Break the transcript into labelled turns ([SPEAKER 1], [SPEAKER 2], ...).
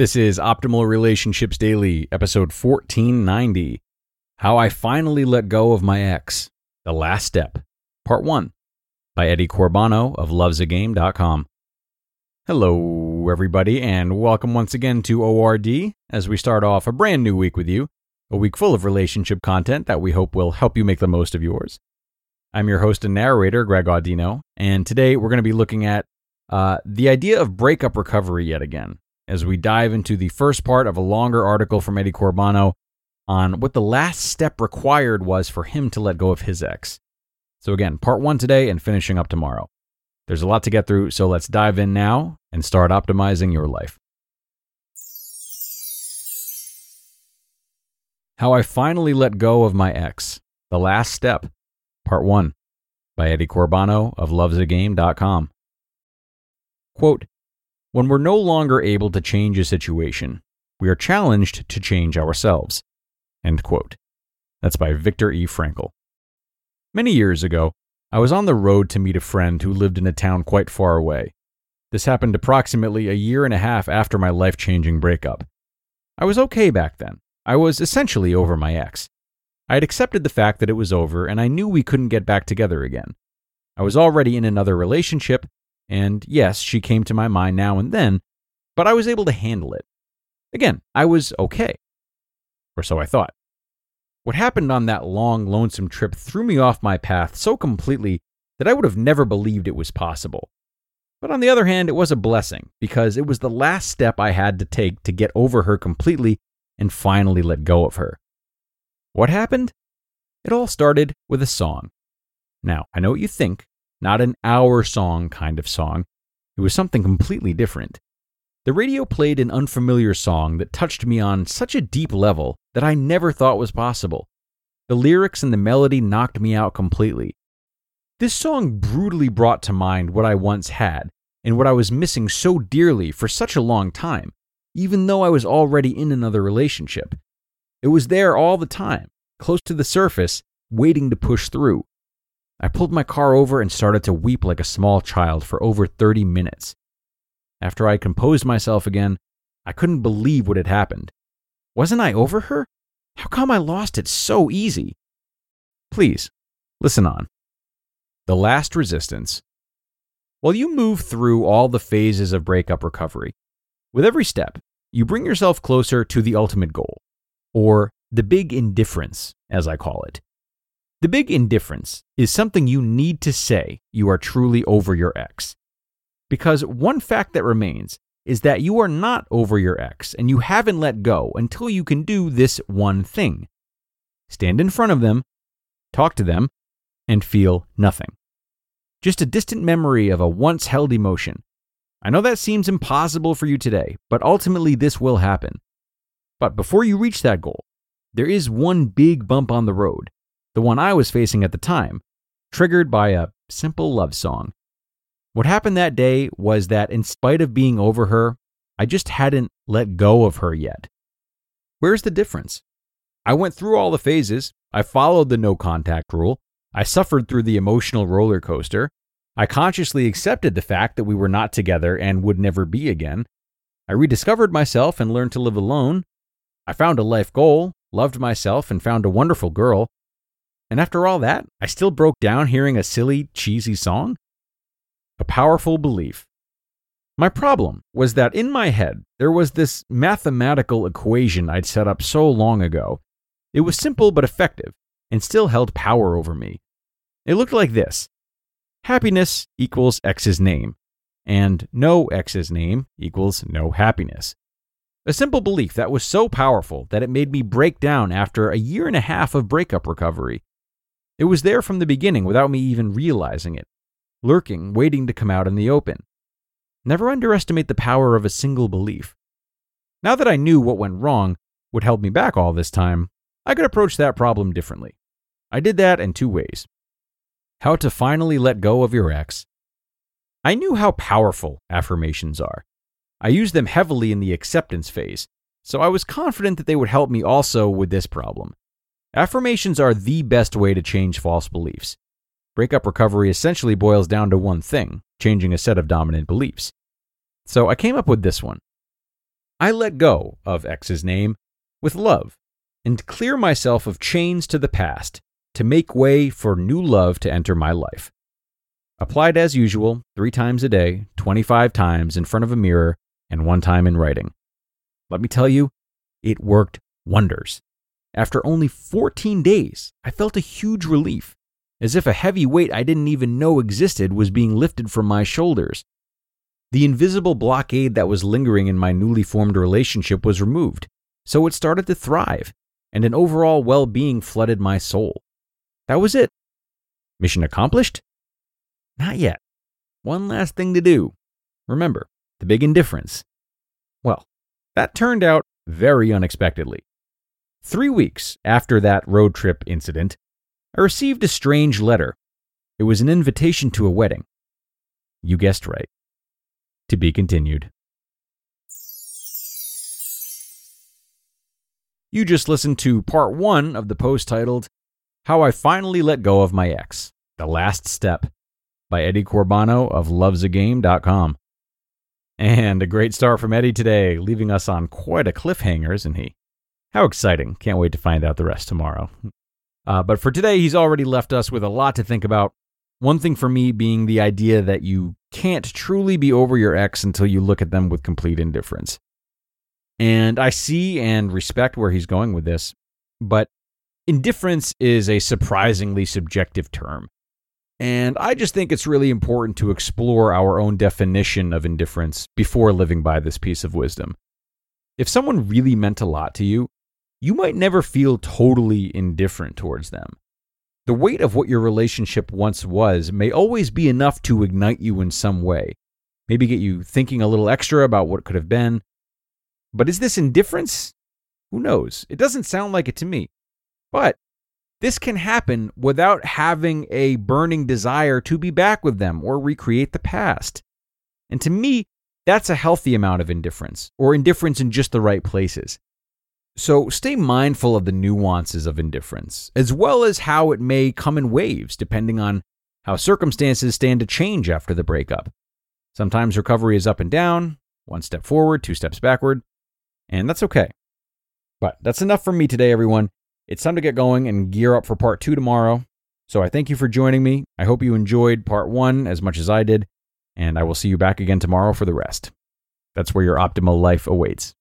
[SPEAKER 1] This is Optimal Relationships Daily, episode 1490 How I Finally Let Go of My Ex The Last Step, Part 1 by Eddie Corbano of lovesagame.com. Hello, everybody, and welcome once again to ORD as we start off a brand new week with you, a week full of relationship content that we hope will help you make the most of yours. I'm your host and narrator, Greg Audino, and today we're going to be looking at uh, the idea of breakup recovery yet again as we dive into the first part of a longer article from Eddie Corbano on what the last step required was for him to let go of his ex. So, again, part one today and finishing up tomorrow. There's a lot to get through, so let's dive in now and start optimizing your life. How I Finally Let Go of My Ex The Last Step, Part 1 by Eddie Corbano of lovesagame.com. Quote, when we're no longer able to change a situation, we are challenged to change ourselves. End quote. That's by Viktor E. Frankl. Many years ago, I was on the road to meet a friend who lived in a town quite far away. This happened approximately a year and a half after my life changing breakup. I was okay back then. I was essentially over my ex. I had accepted the fact that it was over, and I knew we couldn't get back together again. I was already in another relationship, and yes, she came to my mind now and then, but I was able to handle it. Again, I was okay. Or so I thought. What happened on that long, lonesome trip threw me off my path so completely that I would have never believed it was possible. But on the other hand, it was a blessing because it was the last step I had to take to get over her completely and finally let go of her. What happened? It all started with a song. Now, I know what you think not an hour song kind of song. It was something completely different. The radio played an unfamiliar song that touched me on such a deep level that I never thought was possible. The lyrics and the melody knocked me out completely. This song brutally brought to mind what I once had and what I was missing so dearly for such a long time, even though I was already in another relationship. It was there all the time, close to the surface, waiting to push through. I pulled my car over and started to weep like a small child for over 30 minutes. After I composed myself again, I couldn't believe what had happened. Wasn't I over her? How come I lost it so easy? Please, listen on. The Last Resistance. While you move through all the phases of breakup recovery, with every step, you bring yourself closer to the ultimate goal, or the big indifference, as I call it. The big indifference is something you need to say you are truly over your ex. Because one fact that remains is that you are not over your ex and you haven't let go until you can do this one thing stand in front of them, talk to them, and feel nothing. Just a distant memory of a once held emotion. I know that seems impossible for you today, but ultimately this will happen. But before you reach that goal, there is one big bump on the road the one I was facing at the time, triggered by a simple love song. What happened that day was that, in spite of being over her, I just hadn't let go of her yet. Where's the difference? I went through all the phases, I followed the no contact rule, I suffered through the emotional roller coaster, I consciously accepted the fact that we were not together and would never be again. I rediscovered myself and learned to live alone. I found a life goal, loved myself, and found a wonderful girl. And after all that, I still broke down hearing a silly, cheesy song? A powerful belief. My problem was that in my head, there was this mathematical equation I'd set up so long ago. It was simple but effective, and still held power over me. It looked like this Happiness equals X's name, and no X's name equals no happiness. A simple belief that was so powerful that it made me break down after a year and a half of breakup recovery. It was there from the beginning without me even realizing it, lurking, waiting to come out in the open. Never underestimate the power of a single belief. Now that I knew what went wrong would hold me back all this time, I could approach that problem differently. I did that in two ways. How to finally let go of your ex. I knew how powerful affirmations are. I used them heavily in the acceptance phase, so I was confident that they would help me also with this problem. Affirmations are the best way to change false beliefs. Breakup recovery essentially boils down to one thing changing a set of dominant beliefs. So I came up with this one I let go of X's name with love and clear myself of chains to the past to make way for new love to enter my life. Applied as usual, three times a day, 25 times in front of a mirror, and one time in writing. Let me tell you, it worked wonders. After only 14 days, I felt a huge relief, as if a heavy weight I didn't even know existed was being lifted from my shoulders. The invisible blockade that was lingering in my newly formed relationship was removed, so it started to thrive, and an overall well being flooded my soul. That was it. Mission accomplished? Not yet. One last thing to do. Remember, the big indifference. Well, that turned out very unexpectedly. Three weeks after that road trip incident, I received a strange letter. It was an invitation to a wedding. You guessed right. To be continued. You just listened to part one of the post titled, How I Finally Let Go of My Ex The Last Step by Eddie Corbano of lovesagame.com. And a great start from Eddie today, leaving us on quite a cliffhanger, isn't he? How exciting. Can't wait to find out the rest tomorrow. Uh, but for today, he's already left us with a lot to think about. One thing for me being the idea that you can't truly be over your ex until you look at them with complete indifference. And I see and respect where he's going with this, but indifference is a surprisingly subjective term. And I just think it's really important to explore our own definition of indifference before living by this piece of wisdom. If someone really meant a lot to you, you might never feel totally indifferent towards them. The weight of what your relationship once was may always be enough to ignite you in some way, maybe get you thinking a little extra about what could have been. But is this indifference? Who knows? It doesn't sound like it to me. But this can happen without having a burning desire to be back with them or recreate the past. And to me, that's a healthy amount of indifference, or indifference in just the right places. So stay mindful of the nuances of indifference, as well as how it may come in waves depending on how circumstances stand to change after the breakup. Sometimes recovery is up and down, one step forward, two steps backward, and that's okay. But that's enough from me today, everyone. It's time to get going and gear up for part two tomorrow. So I thank you for joining me. I hope you enjoyed part one as much as I did, and I will see you back again tomorrow for the rest. That's where your optimal life awaits.